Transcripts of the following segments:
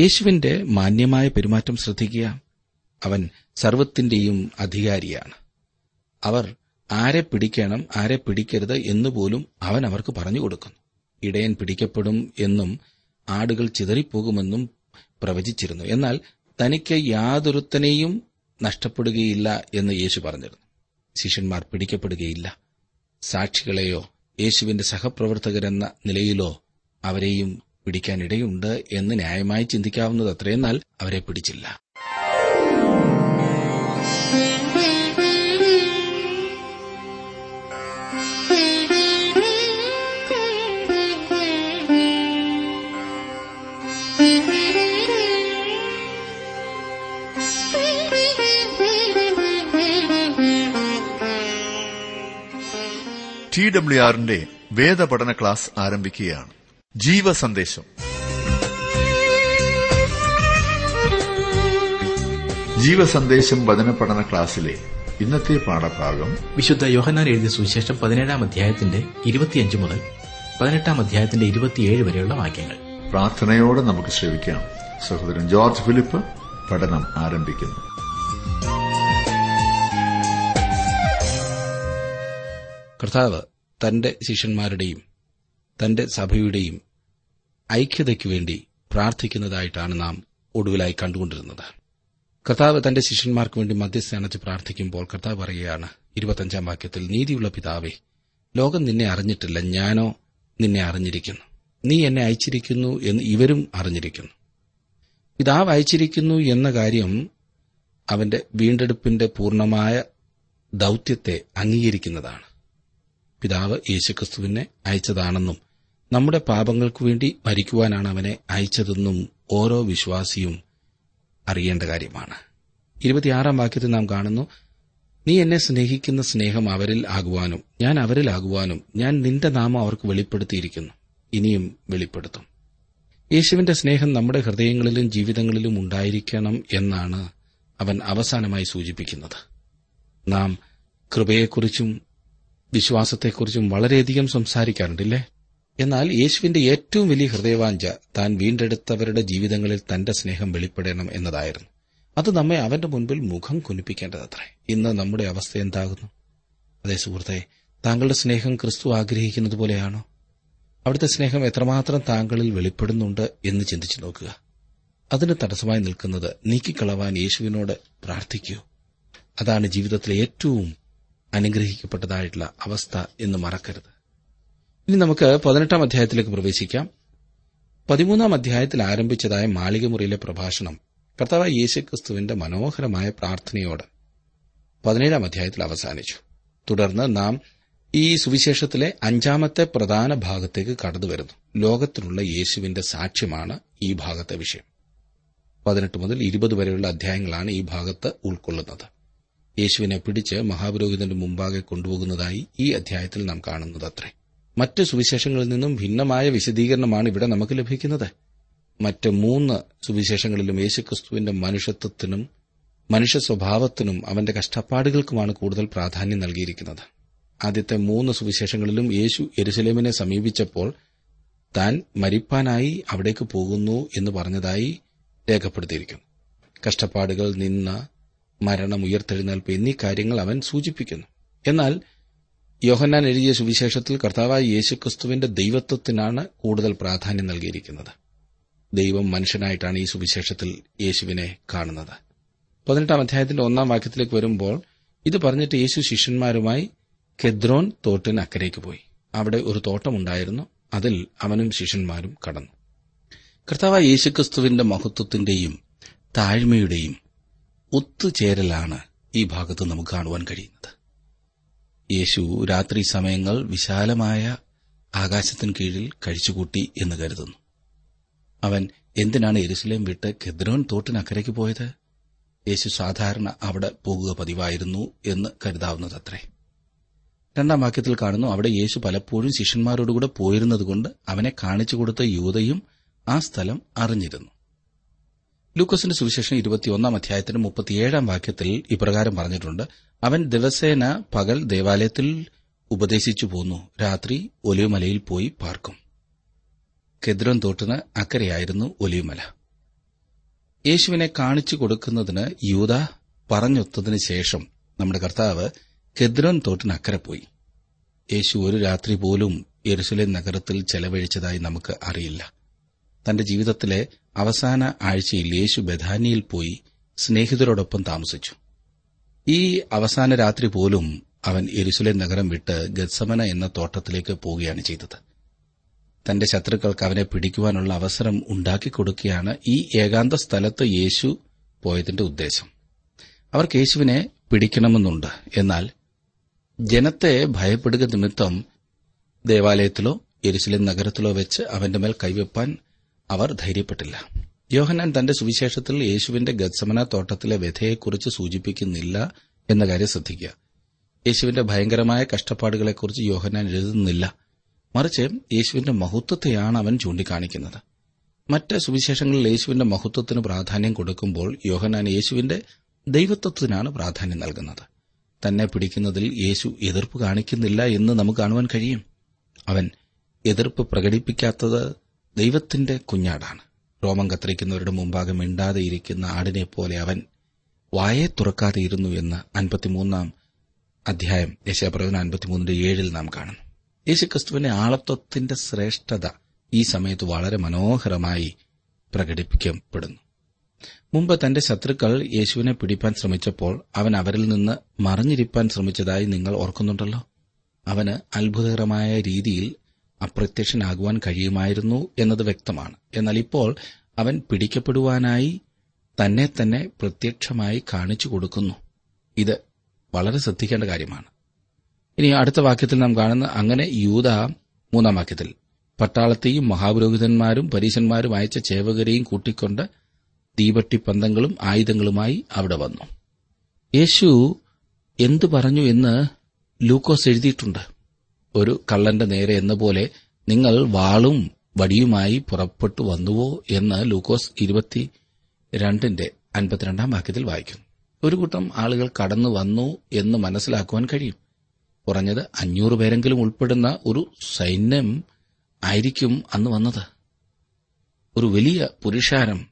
യേശുവിന്റെ മാന്യമായ പെരുമാറ്റം ശ്രദ്ധിക്കുക. അവൻ സർവത്തിന്റെയും അധികാരിയാണ്. അവർ ആരെ പിടിക്കണം ആരെ പിടിക്കരുത് എന്നുപോലും അവൻ അവർക്ക് പറഞ്ഞു കൊടുക്കുന്നു. ഇടയൻ പിടിക്കപ്പെടും എന്നും ആടുകൾ ചിതറിപ്പോകുമെന്നും പ്രവചിച്ചിരുന്നു. എന്നാൽ തനിക്ക് യാതൊരുത്തനെയും നഷ്ടപ്പെടുകയില്ല എന്ന് യേശു പറഞ്ഞിരുന്നു. ശിഷ്യന്മാർ പിടിക്കപ്പെടുകയില്ല. സാക്ഷികളെയോ യേശുവിന്റെ സഹപ്രവർത്തകരെന്ന നിലയിലോ അവരെയും പിടിക്കാനിടയുണ്ട് എന്ന് ന്യായമായി ചിന്തിക്കാവുന്നത് അത്ര എന്നാൽ അവരെ പിടിച്ചില്ല. ടി ഡബ്ല്യു ആറിന്റെ വേദപഠന ക്ലാസ് ആരംഭിക്കുകയാണ്. ജീവസന്ദേശം. ജീവസന്ദേശം വചന പഠന ക്ലാസ്സിലെ ഇന്നത്തെ പാഠഭാഗം വിശുദ്ധ യോഹന്നാൻ എഴുതിയ സുവിശേഷം പതിനേഴാം അധ്യായത്തിന്റെ ഇരുപത്തിയഞ്ച് മുതൽ പതിനെട്ടാം അധ്യായത്തിന്റെ ഇരുപത്തിയേഴ് വരെയുള്ള വാക്യങ്ങൾ. പ്രാർത്ഥനയോടെ നമുക്ക് ശ്രമിക്കാം സഹോദരൻ ജോർജ് ഫിലിപ്പ് പഠനം ആരംഭിക്കുന്നു. കർത്താവ് തന്റെ ശിഷ്യന്മാരുടെയും തന്റെ സഭയുടെയും ഐക്യതയ്ക്കു വേണ്ടി പ്രാർത്ഥിക്കുന്നതായിട്ടാണ് നാം ഒടുവിലായി കണ്ടുകൊണ്ടിരുന്നത്. കർത്താവ് തന്റെ ശിഷ്യന്മാർക്ക് വേണ്ടി മധ്യസ്ഥ അണച്ച് പ്രാർത്ഥിക്കുമ്പോൾ കർത്താവ് പറയുകയാണ് ഇരുപത്തഞ്ചാം വാക്യത്തിൽ നീതിയുള്ള പിതാവേ ലോകം നിന്നെ അറിഞ്ഞിട്ടില്ല ഞാനോ നിന്നെ അറിഞ്ഞിരിക്കുന്നു. നീ എന്നെ അയച്ചിരിക്കുന്നു എന്ന് ഇവരും അറിഞ്ഞിരിക്കുന്നു. പിതാവ് അയച്ചിരിക്കുന്നു എന്ന കാര്യം അവന്റെ വീണ്ടെടുപ്പിന്റെ പൂർണമായ ദൌത്യത്തെ അംഗീകരിക്കുന്നതാണ്. പിതാവ് യേശുക്രിസ്തുവിനെ അയച്ചതാണെന്നും നമ്മുടെ പാപങ്ങൾക്കു വേണ്ടി മരിക്കുവാനാണ് അവനെ അയച്ചതെന്നും ഓരോ വിശ്വാസിയും അറിയേണ്ട കാര്യമാണ്. ഇരുപത്തിയാറാം വാക്യത്തിൽ നാം കാണുന്നു നീ എന്നെ സ്നേഹിക്കുന്ന സ്നേഹം അവരിൽ ആകുവാനും ഞാൻ അവരിലാകുവാനും ഞാൻ നിന്റെ നാമം അവർക്ക് വെളിപ്പെടുത്തിയിരിക്കുന്നു. ഇനിയും വെളിപ്പെടുത്തും. യേശുവിന്റെ സ്നേഹം നമ്മുടെ ഹൃദയങ്ങളിലും ജീവിതങ്ങളിലും ഉണ്ടായിരിക്കണം എന്നാണ് അവൻ അവസാനമായി സൂചിപ്പിക്കുന്നത്. നാം കൃപയെക്കുറിച്ചും വിശ്വാസത്തെക്കുറിച്ചും വളരെയധികം സംസാരിക്കാറുണ്ടല്ലേ എന്നാൽ യേശുവിന്റെ ഏറ്റവും വലിയ ഹൃദയവാഞ്ച താൻ വീണ്ടെടുത്തവരുടെ ജീവിതങ്ങളിൽ തന്റെ സ്നേഹം വെളിപ്പെടണം എന്നതായിരുന്നു. അത് നമ്മെ അവന്റെ മുൻപിൽ മുഖം കുനിപ്പിക്കേണ്ടതത്രേ. ഇന്ന് നമ്മുടെ അവസ്ഥ എന്താകുന്നു? അതേ സുഹൃത്തെ താങ്കളുടെ സ്നേഹം ക്രിസ്തു ആഗ്രഹിക്കുന്നത് പോലെയാണോ? അവിടുത്തെ സ്നേഹം എത്രമാത്രം താങ്കളിൽ വെളിപ്പെടുന്നുണ്ട് എന്ന് ചിന്തിച്ചു നോക്കുക. അതിന് തടസ്സമായി നിൽക്കുന്നത് നീക്കിക്കളവാൻ യേശുവിനോട് പ്രാർത്ഥിക്കൂ. അതാണ് ജീവിതത്തിലെ ഏറ്റവും അനുഗ്രഹിക്കപ്പെട്ടതായിട്ടുള്ള അവസ്ഥ എന്ന് മറക്കരുത്. ഇനി നമുക്ക് പതിനെട്ടാം അധ്യായത്തിലേക്ക് പ്രവേശിക്കാം. പതിമൂന്നാം അധ്യായത്തിൽ ആരംഭിച്ചതായ മാളികമുറിയിലെ പ്രഭാഷണം കർത്താവ് യേശുക്രിസ്തുവിന്റെ മനോഹരമായ പ്രാർത്ഥനയോട് പതിനേഴാം അധ്യായത്തിൽ അവസാനിച്ചു. തുടർന്ന് നാം ഈ സുവിശേഷത്തിലെ അഞ്ചാമത്തെ പ്രധാന ഭാഗത്തേക്ക് കടന്നുവരുന്നു. ലോകത്തിലുള്ള യേശുവിന്റെ സാക്ഷ്യമാണ് ഈ ഭാഗത്തെ വിഷയം. പതിനെട്ട് മുതൽ ഇരുപത് വരെയുള്ള അധ്യായങ്ങളാണ് ഈ ഭാഗത്ത് ഉൾക്കൊള്ളുന്നത്. യേശുവിനെ പിടിച്ച് മഹാപുരോഹിതന്റെ മുമ്പാകെ കൊണ്ടുപോകുന്നതായി ഈ അധ്യായത്തിൽ നാം കാണുന്നത് അത്രേ മറ്റ് സുവിശേഷങ്ങളിൽ നിന്നും ഭിന്നമായ വിശദീകരണമാണ് ഇവിടെ നമുക്ക് ലഭിക്കുന്നത്. മറ്റ് മൂന്ന് സുവിശേഷങ്ങളിലും യേശുക്രിസ്തുവിന്റെ മനുഷ്യത്വത്തിനും മനുഷ്യ സ്വഭാവത്തിനും അവന്റെ കഷ്ടപ്പാടുകൾക്കുമാണ് കൂടുതൽ പ്രാധാന്യം നൽകിയിരിക്കുന്നത്. ആദ്യത്തെ മൂന്ന് സുവിശേഷങ്ങളിലും യേശു എരുസലേമിനെ സമീപിച്ചപ്പോൾ താൻ മരിപ്പാനായി അവിടേക്ക് പോകുന്നു എന്ന് പറഞ്ഞതായി രേഖപ്പെടുത്തിയിരിക്കുന്നു. കഷ്ടപ്പാടുകൾ നിന്ന മരണം ഉയർത്തെഴുന്നേൽപ്പ് എന്നീ കാര്യങ്ങൾ അവൻ സൂചിപ്പിക്കുന്നു. എന്നാൽ യോഹന്നാൻ എഴുതിയ സുവിശേഷത്തിൽ കർത്താവായ യേശുക്രിസ്തുവിന്റെ ദൈവത്വത്തിനാണ് കൂടുതൽ പ്രാധാന്യം നൽകിയിരിക്കുന്നത്. ദൈവം മനുഷ്യനായിട്ടാണ് ഈ സുവിശേഷത്തിൽ യേശുവിനെ കാണുന്നത്. പതിനെട്ടാം അധ്യായത്തിന്റെ ഒന്നാം വാക്യത്തിലേക്ക് വരുമ്പോൾ ഇത് പറഞ്ഞിട്ട് യേശു ശിഷ്യന്മാരുമായി കെദ്രോൻ തോട്ടിന് അക്കരയ്ക്ക് പോയി. അവിടെ ഒരു തോട്ടമുണ്ടായിരുന്നു അതിൽ അവനും ശിഷ്യന്മാരും കടന്നു. കർത്താവായ യേശുക്രിസ്തുവിന്റെ മഹത്വത്തിന്റെയും താഴ്മയുടെയും ഒത്തുചേരലാണ് ഈ ഭാഗത്ത് നമുക്ക് കാണുവാൻ കഴിയുന്നത്. യേശു രാത്രി സമയങ്ങൾ വിശാലമായ ആകാശത്തിന് കീഴിൽ കഴിച്ചുകൂട്ടി എന്ന് കരുതുന്നു. അവൻ എന്തിനാണ് എരുസലേം വിട്ട് കെദ്രോൻ തോട്ടിനക്കരയ്ക്ക് പോയത്? യേശു സാധാരണ അവിടെ പോകുക പതിവായിരുന്നു എന്ന് കരുതാവുന്നതത്രേ. രണ്ടാം വാക്യത്തിൽ കാണുന്നു അവിടെ യേശു പലപ്പോഴും ശിഷ്യന്മാരോടുകൂടെ പോയിരുന്നതുകൊണ്ട് അവനെ കാണിച്ചു കൊടുത്ത യൂതയും ആ സ്ഥലം അറിഞ്ഞിരുന്നു. ലൂക്കോസിന്റെ സുവിശേഷം ഇരുപത്തിയൊന്നാം അധ്യായത്തിന് മുപ്പത്തിയേഴാം വാക്യത്തിൽ ഇപ്രകാരം പറഞ്ഞിട്ടുണ്ട്. അവൻ ദിവസേന പകൽ ദേവാലയത്തിൽ ഉപദേശിച്ചു പോന്നു. രാത്രി ഒലിവുമലയിൽ പോയി പാർക്കും. കെദ്രോൻ തോട്ടിന് അക്കരയായിരുന്നു ഒലിവുമല. യേശുവിനെ കാണിച്ചു കൊടുക്കുന്നതിന് യൂത പറഞ്ഞൊത്തതിനു ശേഷം നമ്മുടെ കർത്താവ് കെദ്രോൻ തോട്ടിന് അക്കരെ പോയി. യേശു ഒരു രാത്രി പോലും യെരുസലേം നഗരത്തിൽ ചെലവഴിച്ചതായി നമുക്ക് അറിയില്ല. തന്റെ ജീവിതത്തിലെ അവസാന ആഴ്ചയിൽ യേശു ബഥാനിയിൽ പോയി സ്നേഹിതരോടൊപ്പം താമസിച്ചു. ഈ അവസാന രാത്രി പോലും അവൻ എരുസലേം നഗരം വിട്ട് ഗത്സമന എന്ന തോട്ടത്തിലേക്ക് പോവുകയാണ് ചെയ്തത്. തന്റെ ശത്രുക്കൾക്ക് അവനെ പിടിക്കുവാനുള്ള അവസരം ഉണ്ടാക്കിക്കൊടുക്കുകയാണ് ഈ ഏകാന്ത സ്ഥലത്ത് യേശു പോയതിന്റെ ഉദ്ദേശം. അവർക്ക് യേശുവിനെ പിടിക്കണമെന്നുണ്ട്. എന്നാൽ ജനത്തെ ഭയപ്പെടുക നിമിത്തം ദേവാലയത്തിലോ എരുസലേം നഗരത്തിലോ വെച്ച് അവന്റെ മേൽ കൈവെപ്പാൻ അവർ ധൈര്യപ്പെട്ടില്ല. യോഹനാൻ തന്റെ സുവിശേഷത്തിൽ യേശുവിന്റെ ഗത്സമന തോട്ടത്തിലെ വ്യഥയെക്കുറിച്ച് സൂചിപ്പിക്കുന്നില്ല എന്ന കാര്യം ശ്രദ്ധിക്കുക. യേശുവിന്റെ ഭയങ്കരമായ കഷ്ടപ്പാടുകളെക്കുറിച്ച് യോഹനാൻ എഴുതുന്നില്ല. മറിച്ച് യേശുവിന്റെ മഹത്വത്തെയാണ് അവൻ ചൂണ്ടിക്കാണിക്കുന്നത്. മറ്റ് സുവിശേഷങ്ങളിൽ യേശുവിന്റെ മഹത്വത്തിന് പ്രാധാന്യം കൊടുക്കുമ്പോൾ യോഹനാൻ യേശുവിന്റെ ദൈവത്വത്തിനാണ് പ്രാധാന്യം നൽകുന്നത്. തന്നെ പിടിക്കുന്നതിൽ യേശു എതിർപ്പ് കാണിക്കുന്നില്ല എന്ന് നമുക്ക് കാണുവാൻ കഴിയും. അവൻ എതിർപ്പ് പ്രകടിപ്പിക്കാത്തത് ദൈവത്തിന്റെ കുഞ്ഞാടാണ്. രോമം കത്തിരിക്കുന്നവരുടെ മുമ്പാകെ മിണ്ടാതെ ഇരിക്കുന്ന ആടിനെ പോലെ അവൻ വായെ തുറക്കാതെ ഇരുന്നു എന്ന് അൻപത്തിമൂന്നാം അധ്യായം യശാപ്രവന അൻപത്തിമൂന്നിന്റെ ഏഴിൽ നാം കാണുന്നു. യേശുക്രിസ്തുവിന്റെ ആളത്വത്തിന്റെ ശ്രേഷ്ഠത ഈ സമയത്ത് വളരെ മനോഹരമായി പ്രകടിപ്പിക്കപ്പെടുന്നു. മുമ്പ് തന്റെ ശത്രുക്കൾ യേശുവിനെ പിടിപ്പാൻ ശ്രമിച്ചപ്പോൾ അവൻ അവരിൽ നിന്ന് മറിഞ്ഞിരിപ്പാൻ ശ്രമിച്ചതായി നിങ്ങൾ ഓർക്കുന്നുണ്ടല്ലോ? അവന് അത്ഭുതകരമായ രീതിയിൽ അപ്രത്യക്ഷനാകുവാൻ കഴിയുമായിരുന്നു എന്നത് വ്യക്തമാണ്. എന്നാൽ ഇപ്പോൾ അവൻ പിടിക്കപ്പെടുവാനായി തന്നെ തന്നെ പ്രത്യക്ഷമായി കാണിച്ചു കൊടുക്കുന്നു. ഇത് വളരെ ശ്രദ്ധിക്കേണ്ട കാര്യമാണ്. ഇനി അടുത്ത വാക്യത്തിൽ നാം കാണുന്ന അങ്ങനെ യൂത മൂന്നാം വാക്യത്തിൽ പട്ടാളത്തെയും മഹാപുരോഹിതന്മാരും പരീശന്മാരും അയച്ച ചേവകരെയും കൂട്ടിക്കൊണ്ട് തീപട്ടിപ്പന്തങ്ങളും ആയുധങ്ങളുമായി അവിടെ വന്നു. യേശു എന്തു പറഞ്ഞു എന്ന് ലൂക്കോസ് എഴുതിയിട്ടുണ്ട്. ഒരു കള്ളന്റെ നേരെ എന്ന പോലെ നിങ്ങൾ വാളും വടിയുമായി പുറപ്പെട്ടു വന്നുവോ എന്ന് ലൂക്കോസ് ഇരുപത്തി രണ്ടിന്റെ അൻപത്തിരണ്ടാം വാക്യത്തിൽ വായിക്കുന്നു. ഒരു കൂട്ടം ആളുകൾ കടന്നു വന്നു എന്ന് മനസ്സിലാക്കുവാൻ കഴിയും. കുറഞ്ഞത് അഞ്ഞൂറ് പേരെങ്കിലും ഉൾപ്പെടുന്ന ഒരു സൈന്യം ആയിരിക്കും അന്ന് വന്നത്. ഒരു വലിയ പുരുഷാരം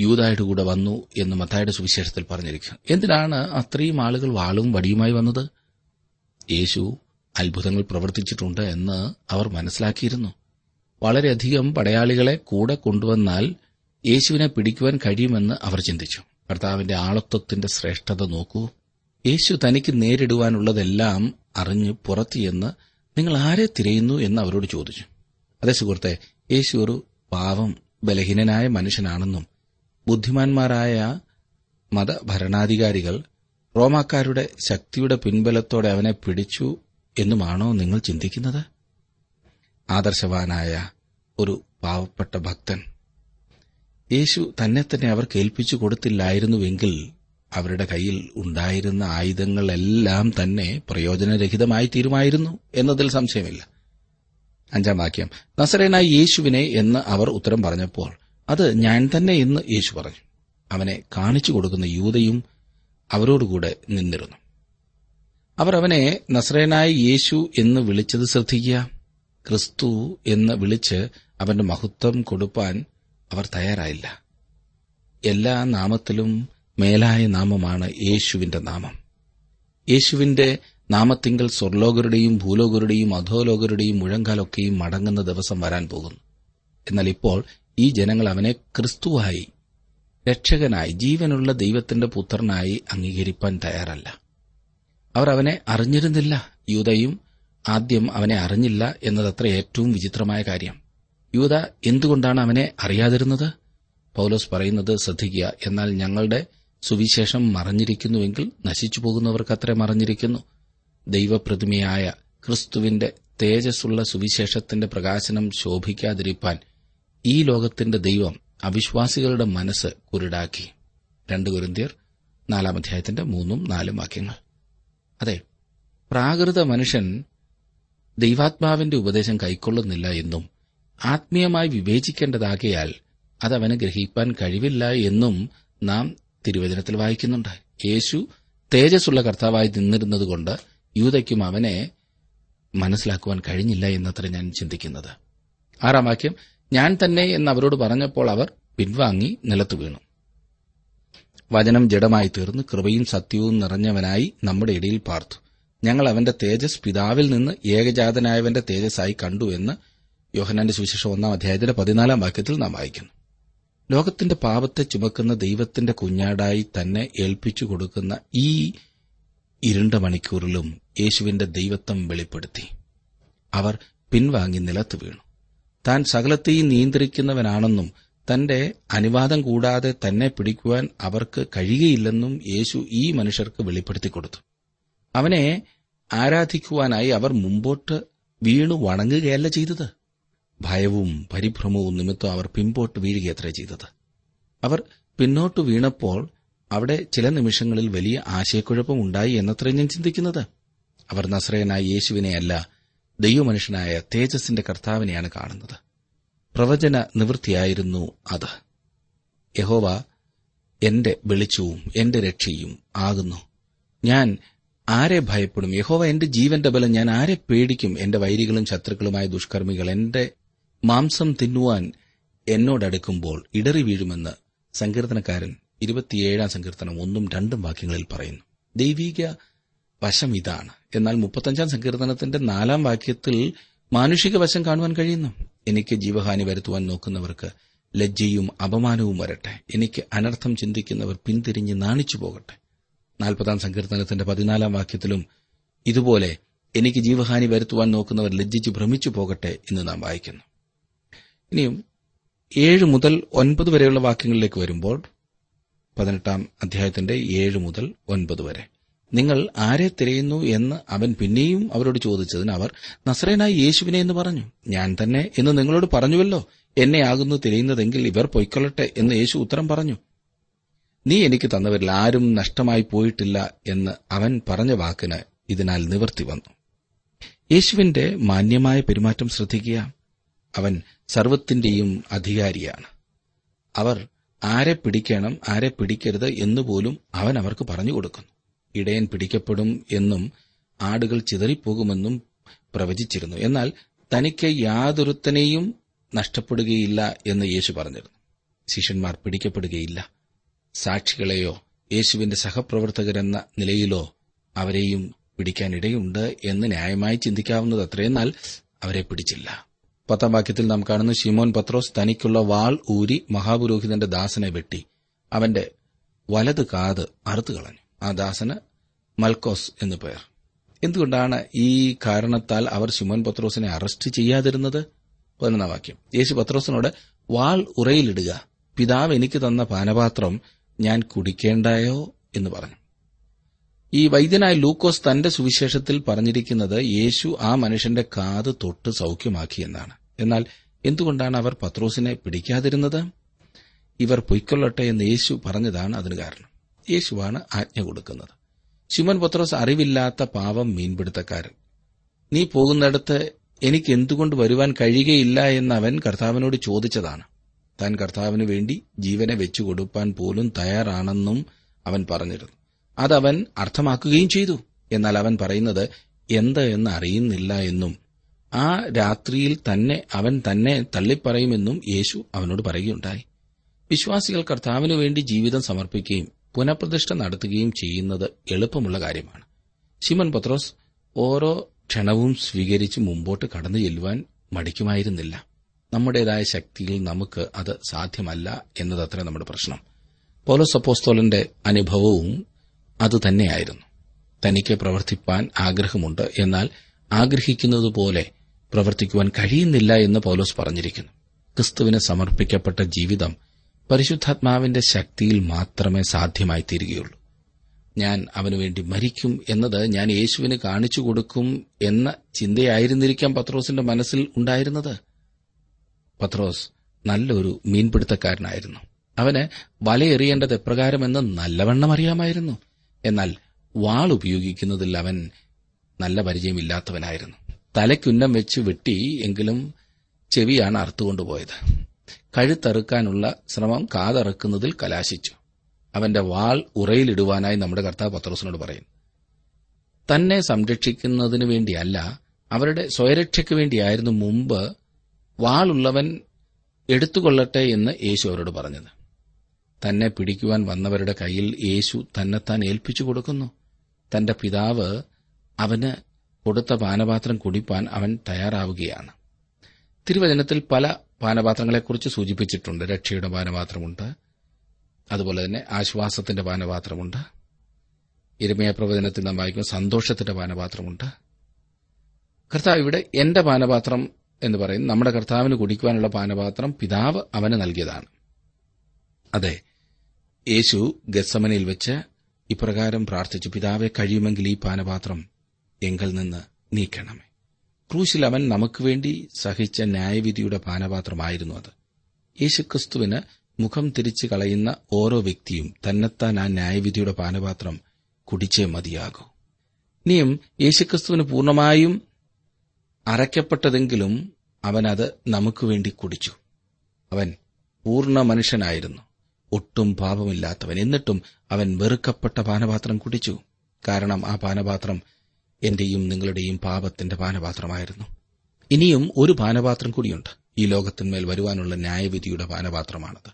യൂതായുടെ കൂടെ വന്നു എന്ന് മത്തായുടെ സുവിശേഷത്തിൽ പറഞ്ഞിരിക്കുന്നു. എന്തിനാണ് അത്രയും ആളുകൾ വാളും വടിയുമായി വന്നത്? യേശു അത്ഭുതങ്ങൾ പ്രവർത്തിച്ചിട്ടുണ്ട് എന്ന് അവർ മനസ്സിലാക്കിയിരുന്നു. വളരെയധികം പടയാളികളെ കൂടെ കൊണ്ടുവന്നാൽ യേശുവിനെ പിടിക്കുവാൻ കഴിയുമെന്ന് അവർ ചിന്തിച്ചു. കർത്താവിന്റെ ആളത്വത്തിന്റെ ശ്രേഷ്ഠത നോക്കൂ. യേശു തനിക്ക് നേരിടുവാനുള്ളതെല്ലാം അറിഞ്ഞു പുറത്തിയെന്ന് നിങ്ങൾ ആരെ തിരയുന്നു എന്ന് അവരോട് ചോദിച്ചു. അതേ സുഹൃത്തെ യേശു ഒരു പാവം ബലഹീനനായ മനുഷ്യനാണെന്നും ബുദ്ധിമാന്മാരായ മതഭരണാധികാരികൾ റോമാക്കാരുടെ ശക്തിയുടെ പിൻബലത്തോടെ അവനെ പിടിച്ചു എന്നുമാണോ നിങ്ങൾ ചിന്തിക്കുന്നത്? ആദർശവാനായ ഒരു പാവപ്പെട്ട ഭക്തൻ യേശു തന്നെ തന്നെ അവർക്ക് ഏൽപ്പിച്ചു കൊടുത്തില്ലായിരുന്നുവെങ്കിൽ അവരുടെ കയ്യിൽ ഉണ്ടായിരുന്ന ആയുധങ്ങളെല്ലാം തന്നെ പ്രയോജനരഹിതമായി തീരുമായിരുന്നു എന്നതിൽ സംശയമില്ല. അഞ്ചാം വാക്യം നസറേനായ യേശുവിനെ എന്ന് അവർ ഉത്തരം പറഞ്ഞപ്പോൾ അത് ഞാൻ തന്നെ എന്ന് യേശു പറഞ്ഞു. അവനെ കാണിച്ചു കൊടുക്കുന്ന യൂതയും അവരോടുകൂടെ നിന്നിരുന്നു. അവർ അവനെ നസ്രേനായ യേശു എന്ന് വിളിച്ചത് ശ്രദ്ധിക്കുക. ക്രിസ്തു എന്ന് വിളിച്ച് അവന്റെ മഹത്വം കൊടുപ്പാൻ അവർ തയ്യാറായില്ല. എല്ലാ നാമത്തിലും മേലായ നാമമാണ് യേശുവിന്റെ നാമം. യേശുവിന്റെ നാമത്തിങ്കൽ സ്വർലോകരുടെയും ഭൂലോകരുടെയും അധോലോകരുടെയും മുഴങ്കാലൊക്കെയും മടങ്ങുന്ന ദിവസം വരാൻ പോകുന്നു. എന്നാൽ ഇപ്പോൾ ഈ ജനങ്ങൾ അവനെ ക്രിസ്തുവായി രക്ഷകനായി ജീവനുള്ള ദൈവത്തിന്റെ പുത്രനായി അംഗീകരിപ്പാൻ തയ്യാറല്ല. അവർ അവനെ അറിഞ്ഞിരുന്നില്ല. യൂതയും ആദ്യം അവനെ അറിഞ്ഞില്ല എന്നതത്ര ഏറ്റവും വിചിത്രമായ കാര്യം. യൂത എന്തുകൊണ്ടാണ് അവനെ അറിയാതിരുന്നത്? പൌലോസ് പറയുന്നത് ശ്രദ്ധിക്കുക എന്നാൽ ഞങ്ങളുടെ സുവിശേഷം മറഞ്ഞിരിക്കുന്നുവെങ്കിൽ നശിച്ചു പോകുന്നവർക്ക് അത്ര മറഞ്ഞിരിക്കുന്നു. ദൈവപ്രതിമയായ ക്രിസ്തുവിന്റെ തേജസ്സുള്ള സുവിശേഷത്തിന്റെ പ്രകാശനം ശോഭിക്കാതിരിപ്പാൻ ഈ ലോകത്തിന്റെ ദൈവം അവിശ്വാസികളുടെ മനസ്സ് കുരുടാക്കി. രണ്ട് കുരുന്തിയർ നാലാം അധ്യായത്തിന്റെ മൂന്നും നാലും വാക്യങ്ങൾ. അതെ പ്രാകൃത മനുഷ്യൻ ദൈവാത്മാവിന്റെ ഉപദേശം കൈക്കൊള്ളുന്നില്ല എന്നും ആത്മീയമായി വിവേചിക്കേണ്ടതാകയാൽ അതവന് ഗ്രഹിപ്പാൻ കഴിവില്ല എന്നും നാം തിരുവചനത്തിൽ വായിക്കുന്നുണ്ട്. യേശു തേജസ്സുള്ള കർത്താവായി നിന്നിരുന്നതുകൊണ്ട് യൂതയ്ക്കും അവനെ മനസ്സിലാക്കുവാൻ കഴിഞ്ഞില്ല എന്നത്ര ഞാൻ ചിന്തിക്കുന്നത്. ആറാം വാക്യം ഞാൻ തന്നെ എന്ന് അവരോട് പറഞ്ഞപ്പോൾ അവർ പിൻവാങ്ങി നിലത്തു വീണു വചനം ജഡമായി തീർന്ന് കൃപയും സത്യവും നിറഞ്ഞവനായി നമ്മുടെ ഇടയിൽ പാർത്തു. ഞങ്ങൾ അവന്റെ തേജസ് പിതാവിൽ നിന്ന് ഏകജാതനായവന്റെ തേജസ്സായി കണ്ടു എന്ന് യോഹനാന്റെ സുവിശേഷം ഒന്നാം അധ്യായത്തിന്റെ പതിനാലാം വാക്യത്തിൽ നാം വായിക്കുന്നു. ലോകത്തിന്റെ പാപത്തെ ചുമക്കുന്ന ദൈവത്തിന്റെ കുഞ്ഞാടായി തന്നെ ഏൽപ്പിച്ചു കൊടുക്കുന്ന ഈ ഇരുണ്ട മണിക്കൂറിലും യേശുവിന്റെ ദൈവത്വം വെളിപ്പെടുത്തി. അവർ പിൻവാങ്ങി നിലത്ത് വീണു. താൻ സകലത്തെയും നിയന്ത്രിക്കുന്നവനാണെന്നും തന്റെ അനുവാദം കൂടാതെ തന്നെ പിടിക്കുവാൻ അവർക്ക് കഴിയുകയില്ലെന്നും യേശു ഈ മനുഷ്യർക്ക് വെളിപ്പെടുത്തി കൊടുത്തു. അവനെ ആരാധിക്കുവാനായി അവർ മുമ്പോട്ട് വീണു വണങ്ങുകയല്ല ചെയ്തത്. ഭയവും പരിഭ്രമവും നിമിത്തം അവർ പിമ്പോട്ട് വീഴുകയത്ര ചെയ്തത്. അവർ പിന്നോട്ട് വീണപ്പോൾ അവിടെ ചില നിമിഷങ്ങളിൽ വലിയ ആശയക്കുഴപ്പമുണ്ടായി എന്നത്ര ഞാൻ ചിന്തിക്കുന്നത്. അവർ നസ്രയനായ യേശുവിനെയല്ല ദൈവമനുഷ്യനായ തേജസിന്റെ കർത്താവിനെയാണ് കാണുന്നത്. പ്രവചന നിവൃത്തിയായിരുന്നു അത്. യഹോവ എന്റെ വെളിച്ചവും എന്റെ രക്ഷയും ആകുന്നു. ഞാൻ ആരെ ഭയപ്പെടും? യഹോവ എന്റെ ജീവന്റെ ബലം. ഞാൻ ആരെ പേടിക്കും? എന്റെ വൈരികളും ശത്രുക്കളുമായ ദുഷ്കർമ്മികൾ എന്റെ മാംസം തിന്നുവാൻ എന്നോടടുക്കുമ്പോൾ ഇടറി വീഴുമെന്ന് സങ്കീർത്തനക്കാരൻ ഇരുപത്തിയേഴാം സങ്കീർത്തനം ഒന്നും രണ്ടും വാക്യങ്ങളിൽ പറയുന്നു. ദൈവിക വശം ഇതാണ്. എന്നാൽ മുപ്പത്തഞ്ചാം സങ്കീർത്തനത്തിന്റെ നാലാം വാക്യത്തിൽ മാനുഷിക വശം കാണുവാൻ കഴിയുന്നു. എനിക്ക് ജീവഹാനി വരുത്തുവാൻ നോക്കുന്നവർക്ക് ലജ്ജയും അപമാനവും വരട്ടെ. എനിക്ക് അനർത്ഥം ചിന്തിക്കുന്നവർ പിന്തിരിഞ്ഞ് നാണിച്ചു പോകട്ടെ. നാൽപ്പതാം സങ്കീർത്തനത്തിന്റെ പതിനാലാം വാക്യത്തിലും ഇതുപോലെ എനിക്ക് ജീവഹാനി വരുത്തുവാൻ നോക്കുന്നവർ ലജ്ജിച്ച് ഭ്രമിച്ചു പോകട്ടെ എന്ന് നാം വായിക്കുന്നു. ഇനിയും ഏഴ് മുതൽ ഒൻപത് വരെയുള്ള വാക്യങ്ങളിലേക്ക് വരുമ്പോൾ പതിനെട്ടാം അധ്യായത്തിന്റെ ഏഴ് മുതൽ ഒൻപത് വരെ. നിങ്ങൾ ആരെ തിരയുന്നു എന്ന് അവൻ പിന്നെയും അവരോട് ചോദിച്ചതിന് അവർ നസ്രേനായി യേശുവിനെ എന്ന് പറഞ്ഞു. ഞാൻ തന്നെ എന്ന് നിങ്ങളോട് പറഞ്ഞുവല്ലോ. എന്നെ ആകുന്നു തിരയുന്നതെങ്കിൽ ഇവർ പൊയ്ക്കൊള്ളട്ടെ എന്ന് യേശു ഉത്തരം പറഞ്ഞു. നീ എനിക്ക് തന്നവരിൽ ആരും നഷ്ടമായി പോയിട്ടില്ല എന്ന് അവൻ പറഞ്ഞ വാക്കിന് ഇതിനാൽ നിവർത്തി വന്നു. യേശുവിന്റെ മാന്യമായ പെരുമാറ്റം ശ്രദ്ധിക്കുക. അവൻ സർവത്തിന്റെയും അധികാരിയാണ്. അവർ ആരെ പിടിക്കണം ആരെ പിടിക്കരുത് എന്നുപോലും അവൻ അവർക്ക് പറഞ്ഞു കൊടുക്കുന്നു. ഇടയൻ പിടിക്കപ്പെടും എന്നും ആടുകൾ ചിതറിപ്പോകുമെന്നും പ്രവചിച്ചിരുന്നു. എന്നാൽ തനിക്ക് യാതൊരുത്തനെയും നഷ്ടപ്പെടുകയില്ല എന്ന് യേശു പറഞ്ഞിരുന്നു. ശിഷ്യന്മാർ പിടിക്കപ്പെടുകയില്ല. സാക്ഷികളെയോ യേശുവിന്റെ സഹപ്രവർത്തകരെന്ന നിലയിലോ അവരെയും പിടിക്കാനിടയുണ്ട് എന്ന് ന്യായമായി ചിന്തിക്കാവുന്നത് അത്രയെന്നാൽ അവരെ പിടിച്ചില്ല. പത്താം വാക്യത്തിൽ നാം കാണുന്നു ഷിമോൻ പത്രോസ് തനിക്കുള്ള വാൾ ഊരി മഹാപുരോഹിതന്റെ ദാസനെ വെട്ടി. അവന്റെ വലത് കാത് അറുത്തു കളഞ്ഞു ആ ദാസന് മൽക്കോസ് എന്ന് പേർ. എന്തുകൊണ്ടാണ് ഈ കാരണത്താൽ അവർ ശിമോൻ പത്രോസിനെ അറസ്റ്റ് ചെയ്യാതിരുന്നത്? പതിനൊന്നാം വാക്യം. യേശു പത്രോസിനോട് വാൾ ഉറയിലിടുക. പിതാവ് എനിക്ക് തന്ന പാനപാത്രം ഞാൻ കുടിക്കേണ്ടായോ? എന്ന് പറഞ്ഞു. ഈ വൈദ്യനായ ലൂക്കോസ് തന്റെ സുവിശേഷത്തിൽ പറഞ്ഞിരിക്കുന്നത് യേശു ആ മനുഷ്യന്റെ കാത് തൊട്ട് സൌഖ്യമാക്കി എന്നാണ്. എന്നാൽ എന്തുകൊണ്ടാണ് അവർ പത്രോസിനെ പിടിക്കാതിരുന്നത്? ഇവർ പൊയ്ക്കൊള്ളട്ടെ എന്ന് യേശു പറഞ്ഞതാണ് അതിന് കാരണം. യേശുവാണ് ആജ്ഞ കൊടുക്കുന്നത്. ശിമൻ പത്രോസ് അറിവില്ലാത്ത പാവം മീൻപിടുത്തക്കാരൻ. നീ പോകുന്നിടത്ത് എനിക്ക് എന്തുകൊണ്ട് വരുവാൻ കഴിയുകയില്ല എന്ന് അവൻ കർത്താവിനോട് ചോദിച്ചതാണ്. താൻ കർത്താവിന് വേണ്ടി ജീവനെ വെച്ചു കൊടുപ്പാൻ പോലും തയ്യാറാണെന്നും അവൻ പറഞ്ഞിരുന്നു. അതവൻ അർത്ഥമാക്കുകയും ചെയ്തു. എന്നാൽ അവൻ പറയുന്നത് എന്ത് എന്ന് അറിയുന്നില്ല എന്നും ആ രാത്രിയിൽ തന്നെ അവൻ തന്നെ തള്ളിപ്പറയുമെന്നും യേശു അവനോട് പറയുകയുണ്ടായി. വിശ്വാസികൾ കർത്താവിനു വേണ്ടി ജീവിതം സമർപ്പിക്കുകയും പുനഃപ്രതിഷ്ഠ നടത്തുകയും ചെയ്യുന്നത് എളുപ്പമുള്ള കാര്യമാണ്. ശിമൻ പത്രോസ് ഓരോ ക്ഷണവും സ്വീകരിച്ച് മുമ്പോട്ട് കടന്നു ചെല്ലുവാൻ മടിക്കുമായിരുന്നില്ല. നമ്മുടേതായ ശക്തിയിൽ നമുക്ക് അത് സാധ്യമല്ല എന്നതത്ര നമ്മുടെ പ്രശ്നം. പോലോസ് അപ്പോസ്തോലന്റെ അനുഭവവും അതുതന്നെയായിരുന്നു. തനിക്ക് പ്രവർത്തിപ്പാൻ ആഗ്രഹമുണ്ട് എന്നാൽ ആഗ്രഹിക്കുന്നതുപോലെ പ്രവർത്തിക്കുവാൻ കഴിയുന്നില്ല എന്ന് പൗലോസ് പറഞ്ഞിരിക്കുന്നു. ക്രിസ്തുവിന് സമർപ്പിക്കപ്പെട്ട ജീവിതം പരിശുദ്ധാത്മാവിന്റെ ശക്തിയിൽ മാത്രമേ സാധ്യമായി തീരുകയുള്ളൂ ഞാൻ അവനുവേണ്ടി മരിക്കും എന്നത് ഞാൻ യേശുവിന് കാണിച്ചു കൊടുക്കും എന്ന ചിന്തയായിരുന്നിരിക്കാം പത്രോസിന്റെ മനസ്സിൽ ഉണ്ടായിരുന്നത്. പത്രോസ് നല്ലൊരു മീൻപിടുത്തക്കാരനായിരുന്നു. അവന് വലയെറിയേണ്ടത് എപ്രകാരമെന്ന് നല്ലവണ്ണം അറിയാമായിരുന്നു. എന്നാൽ വാൾ ഉപയോഗിക്കുന്നതിൽ അവൻ നല്ല പരിചയമില്ലാത്തവനായിരുന്നു. തലയ്ക്കുന്നം വെച്ച് വെട്ടി എങ്കിലും ചെവിയാണ് അറുത്തുകൊണ്ടുപോയത്. കഴുത്തറുക്കാനുള്ള ശ്രമം കാതറുക്കുന്നതിൽ കലാശിച്ചു. അവന്റെ വാൾ ഉറയിലിടുവാനായി നമ്മുടെ കർത്താവ് പത്രോസിനോട് പറയും. തന്നെ സംരക്ഷിക്കുന്നതിനു വേണ്ടിയല്ല അവരുടെ സ്വയരക്ഷയ്ക്ക് വേണ്ടിയായിരുന്നു മുമ്പ് വാളുള്ളവൻ എടുത്തുകൊള്ളട്ടെ എന്ന് യേശു അവരോട് പറഞ്ഞത്. തന്നെ പിടിക്കുവാൻ വന്നവരുടെ കയ്യിൽ യേശു തന്നെത്താൻ ഏൽപ്പിച്ചു കൊടുക്കുന്നു. തന്റെ പിതാവ് അവന് കൊടുത്ത പാനപാത്രം കുടിപ്പാൻ അവൻ തയ്യാറാവുകയാണ്. തിരുവചനത്തിൽ പല പാനപാത്രങ്ങളെക്കുറിച്ച് സൂചിപ്പിച്ചിട്ടുണ്ട്. രക്ഷയുടെ പാനപാത്രമുണ്ട്. അതുപോലെ തന്നെ ആശ്വാസത്തിന്റെ പാനപാത്രമുണ്ട്. ഇരമയ പ്രവചനത്തിൽ നാം വായിക്കുന്ന സന്തോഷത്തിന്റെ പാനപാത്രമുണ്ട്. കർത്താവ് ഇവിടെ എന്റെ പാനപാത്രം എന്ന് പറയും നമ്മുടെ കർത്താവിന് കുടിക്കുവാനുള്ള പാനപാത്രം പിതാവ് അവന് നൽകിയതാണ്. അതെ യേശു ഗസമനയിൽ വെച്ച് ഇപ്രകാരം പ്രാർത്ഥിച്ചു പിതാവെ കഴിയുമെങ്കിൽ ഈ പാനപാത്രം എങ്കിൽ നിന്ന് നീക്കണമേ. ക്രൂശിൽ അവൻ നമുക്ക് വേണ്ടി സഹിച്ച ന്യായവിധിയുടെ പാനപാത്രമായിരുന്നു അത്. യേശുക്രിസ്തുവിന് മുഖം തിരിച്ചു കളയുന്ന ഓരോ വ്യക്തിയും തന്നെത്താൻ ആ ന്യായവിധിയുടെ പാനപാത്രം കുടിച്ചേ മതിയാകൂ. ഇനിയും യേശുക്രിസ്തുവിന് പൂർണമായും അരയ്ക്കപ്പെട്ടതെങ്കിലും അവനത് നമുക്ക് വേണ്ടി കുടിച്ചു. അവൻ പൂർണ മനുഷ്യനായിരുന്നു. ഒട്ടും പാപമില്ലാത്തവൻ. എന്നിട്ടും അവൻ വെറുക്കപ്പെട്ട പാനപാത്രം കുടിച്ചു. കാരണം ആ പാനപാത്രം എന്റെയും നിങ്ങളുടെയും പാപത്തിന്റെ പാനപാത്രമായിരുന്നു. ഇനിയും ഒരു പാനപാത്രം കൂടിയുണ്ട്. ഈ ലോകത്തിന്മേൽ വരുവാനുള്ള ന്യായവിധിയുടെ പാനപാത്രമാണത്.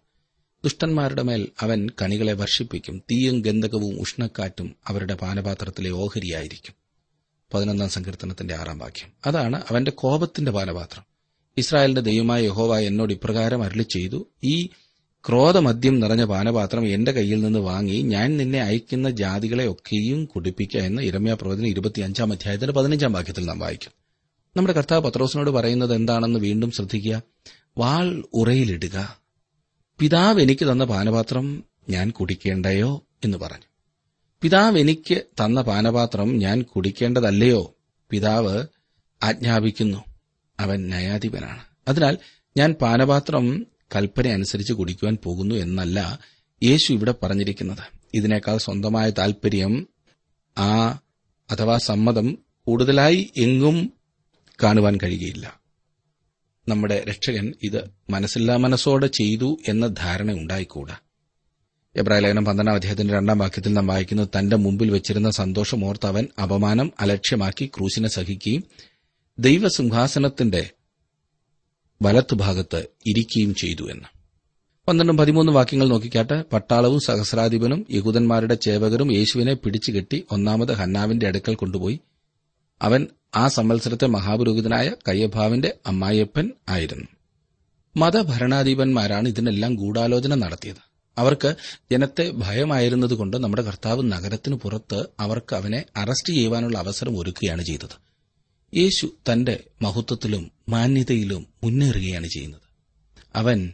ദുഷ്ടന്മാരുടെ മേൽ അവൻ കണികളെ വർഷിപ്പിക്കും തീയും ഗന്ധകവും ഉഷ്ണക്കാറ്റും അവരുടെ പാനപാത്രത്തിലെ ഓഹരിയായിരിക്കും. പതിനൊന്നാം സങ്കീർത്തനത്തിന്റെ ആറാം വാക്യം. അതാണ് അവന്റെ കോപത്തിന്റെ പാനപാത്രം. ഇസ്രായേലിന്റെ ദൈവമായ യഹോവ എന്നോട് ഇപ്രകാരം അരളി ചെയ്തു ഈ ക്രോധമദ്യം നിറഞ്ഞ പാനപാത്രം എന്റെ കയ്യിൽ നിന്ന് വാങ്ങി ഞാൻ നിന്നെ അയക്കുന്ന ജാതികളെ ഒക്കെയും കുടിപ്പിക്കുക എന്ന് ഇരമ്യ പ്രവചനം ഇരുപത്തിയഞ്ചാം അധ്യായത്തിന്റെ പതിനഞ്ചാം വാക്യത്തിൽ നാം വായിക്കും. നമ്മുടെ കർത്താവ് പത്രോസിനോട് പറയുന്നത് എന്താണെന്ന് വീണ്ടും ശ്രദ്ധിക്കുക. വാൾ ഉറയിലിടുക. പിതാവ് എനിക്ക് തന്ന പാനപാത്രം ഞാൻ കുടിക്കേണ്ടയോ? എന്ന് പറഞ്ഞു. പിതാവ് എനിക്ക് തന്ന പാനപാത്രം ഞാൻ കുടിക്കേണ്ടതല്ലയോ? പിതാവ് ആജ്ഞാപിക്കുന്നു. അവൻ ന്യായാധിപനാണ്. അതിനാൽ ഞാൻ പാനപാത്രം കൽപ്പന അനുസരിച്ച് കുടിക്കുവാൻ പോകുന്നു എന്നല്ല യേശു ഇവിടെ പറഞ്ഞിരിക്കുന്നത്. ഇതിനേക്കാൾ സ്വന്തമായ താൽപര്യം ആ അഥവാ സമ്മതം കൂടുതലായി എങ്ങും കാണുവാൻ കഴിയുകയില്ല. നമ്മുടെ രക്ഷകൻ ഇത് മനസ്സില്ലാ മനസ്സോടെ ചെയ്തു എന്ന ധാരണ ഉണ്ടായിക്കൂടാ. എബ്രായ ലേഖനം പന്ത്രണ്ടാം അദ്ദേഹത്തിന്റെ രണ്ടാം വാക്യത്തിൽ നാം വായിക്കുന്നത് തന്റെ മുമ്പിൽ വെച്ചിരുന്ന സന്തോഷമോർത്ത് അവൻ അപമാനം അലക്ഷ്യമാക്കി ക്രൂശിനെ സഹിക്കുകയും ദൈവസിംഹാസനത്തിന്റെ വലത്തുഭാഗത്ത് ഇരിക്കുകയും ചെയ്തു എന്ന്. പന്ത്രണ്ടും പതിമൂന്ന് വാക്യങ്ങൾ നോക്കിക്കാട്ട് പട്ടാളവും സഹസ്രാധിപനും യഹൂദന്മാരുടെ ചേവകരും യേശുവിനെ പിടിച്ചുകെട്ടി ഒന്നാമത് ഹന്നാവിന്റെ അടുക്കൽ കൊണ്ടുപോയി. അവൻ ആ സംവത്സരത്തെ മഹാപുരോഹിതനായ കയ്യഭാവിന്റെ അമ്മായിയപ്പൻ ആയിരുന്നു. മതഭരണാധിപന്മാരാണ് ഇതിനെല്ലാം ഗൂഢാലോചന നടത്തിയത്. അവർക്ക് ജനത്തെ ഭയമായിരുന്നതുകൊണ്ട് നമ്മുടെ കർത്താവ് നഗരത്തിനു പുറത്ത് അവർക്ക് അവനെ അറസ്റ്റ് ചെയ്യുവാനുള്ള അവസരം ഒരുക്കുകയാണ് ചെയ്തത്. യേശു തന്റെ മഹത്വത്തിലും മാന്യതയിലും മുന്നേറുകയാണ് ചെയ്യുന്നത്. അവൻ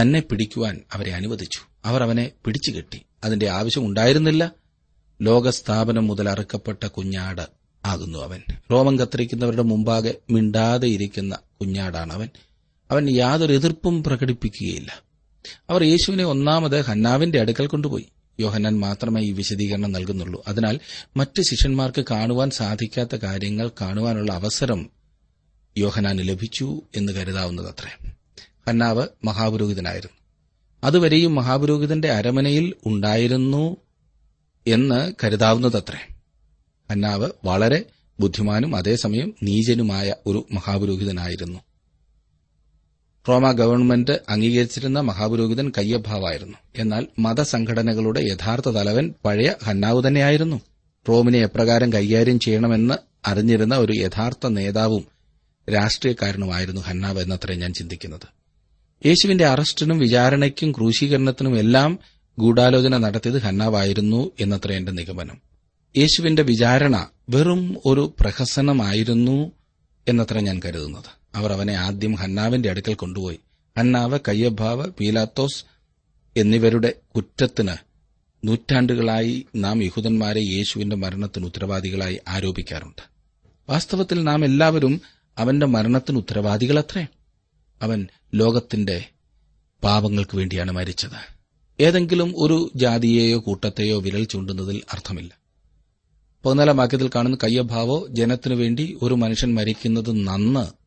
തന്നെ പിടിക്കുവാൻ അവരെ അനുവദിച്ചു. അവർ അവനെ പിടിച്ചുകെട്ടി അതിന്റെ ആവശ്യം ഉണ്ടായിരുന്നില്ല. ലോകസ്ഥാപനം മുതൽ അറുക്കപ്പെട്ട കുഞ്ഞാട് ആകുന്നു അവൻ. രോമം കത്തിരിക്കുന്നവരുടെ മുമ്പാകെ മിണ്ടാതെ ഇരിക്കുന്ന കുഞ്ഞാടാണ് അവൻ. അവൻ യാതൊരു എതിർപ്പും പ്രകടിപ്പിക്കുകയില്ല. അവർ യേശുവിനെ ഒന്നാമത് ഹന്നാവിന്റെ അടുക്കൽ കൊണ്ടുപോയി. യോഹന്നാൻ മാത്രമേ ഈ വിശദീകരണം നൽകുന്നുള്ളൂ. അതിനാൽ മറ്റ് ശിഷ്യന്മാർക്ക് കാണുവാൻ സാധിക്കാത്ത കാര്യങ്ങൾ കാണുവാനുള്ള അവസരം യോഹനാന് ലഭിച്ചു എന്ന് കരുതാവുന്നതത്രേ. ഹന്നാവ് മഹാപുരോഹിതനായിരുന്നു. അതുവരെയും മഹാപുരോഹിതന്റെ അരമനയിൽ ഉണ്ടായിരുന്നു എന്ന് കരുതാവുന്നതത്രേ. ഹന്നാവ് വളരെ ബുദ്ധിമാനും അതേസമയം നീചനുമായ ഒരു മഹാപുരോഹിതനായിരുന്നു. റോമ ഗവൺമെന്റ് അംഗീകരിച്ചിരുന്ന മഹാപുരോഹിതൻ കയ്യഭാവായിരുന്നു. എന്നാൽ മതസംഘടനകളുടെ യഥാർത്ഥ തലവൻ പഴയ ഹന്നാവ് തന്നെയായിരുന്നു. റോമിനെ എപ്രകാരം കൈകാര്യം ചെയ്യണമെന്ന് അറിഞ്ഞിരുന്ന ഒരു യഥാർത്ഥ നേതാവും രാഷ്ട്രീയക്കാരനുമായിരുന്നു ഹന്നാവ് എന്നത്രേ ഞാൻ ചിന്തിക്കുന്നത്. യേശുവിന്റെ അറസ്റ്റിനും വിചാരണയ്ക്കും ക്രൂശീകരണത്തിനും എല്ലാം ഗൂഢാലോചന നടത്തിയത് ഹന്നാവായിരുന്നു എന്നത്ര എന്റെ നിഗമനം. യേശുവിന്റെ വിചാരണ വെറും ഒരു പ്രഹസനമായിരുന്നു എന്നത്ര ഞാൻ കരുതുന്നത്. അവർ അവനെ ആദ്യം ഹന്നാവിന്റെ അടുക്കൽ കൊണ്ടുപോയി. ഹന്നാവ് കയ്യഭാവ് പീലാത്തോസ് എന്നിവരുടെ കുറ്റത്തിന് നൂറ്റാണ്ടുകളായി നാം യഹൂദന്മാരെ യേശുവിന്റെ മരണത്തിന് ഉത്തരവാദികളായി ആരോപിക്കാറുണ്ട്. വാസ്തവത്തിൽ നാം എല്ലാവരും അവന്റെ മരണത്തിന് ഉത്തരവാദികളത്രേ. അവൻ ലോകത്തിന്റെ പാപങ്ങൾക്ക് വേണ്ടിയാണ് മരിച്ചത്. ഏതെങ്കിലും ഒരു ജാതിയെയോ കൂട്ടത്തെയോ വിരൽ ചൂണ്ടുന്നതിൽ അർത്ഥമില്ല. പതിനാലാം വാക്യത്തിൽ കാണുന്ന കയ്യഭാവോ ജനത്തിനു വേണ്ടി ഒരു മനുഷ്യൻ മരിക്കുന്നത് നന്ന്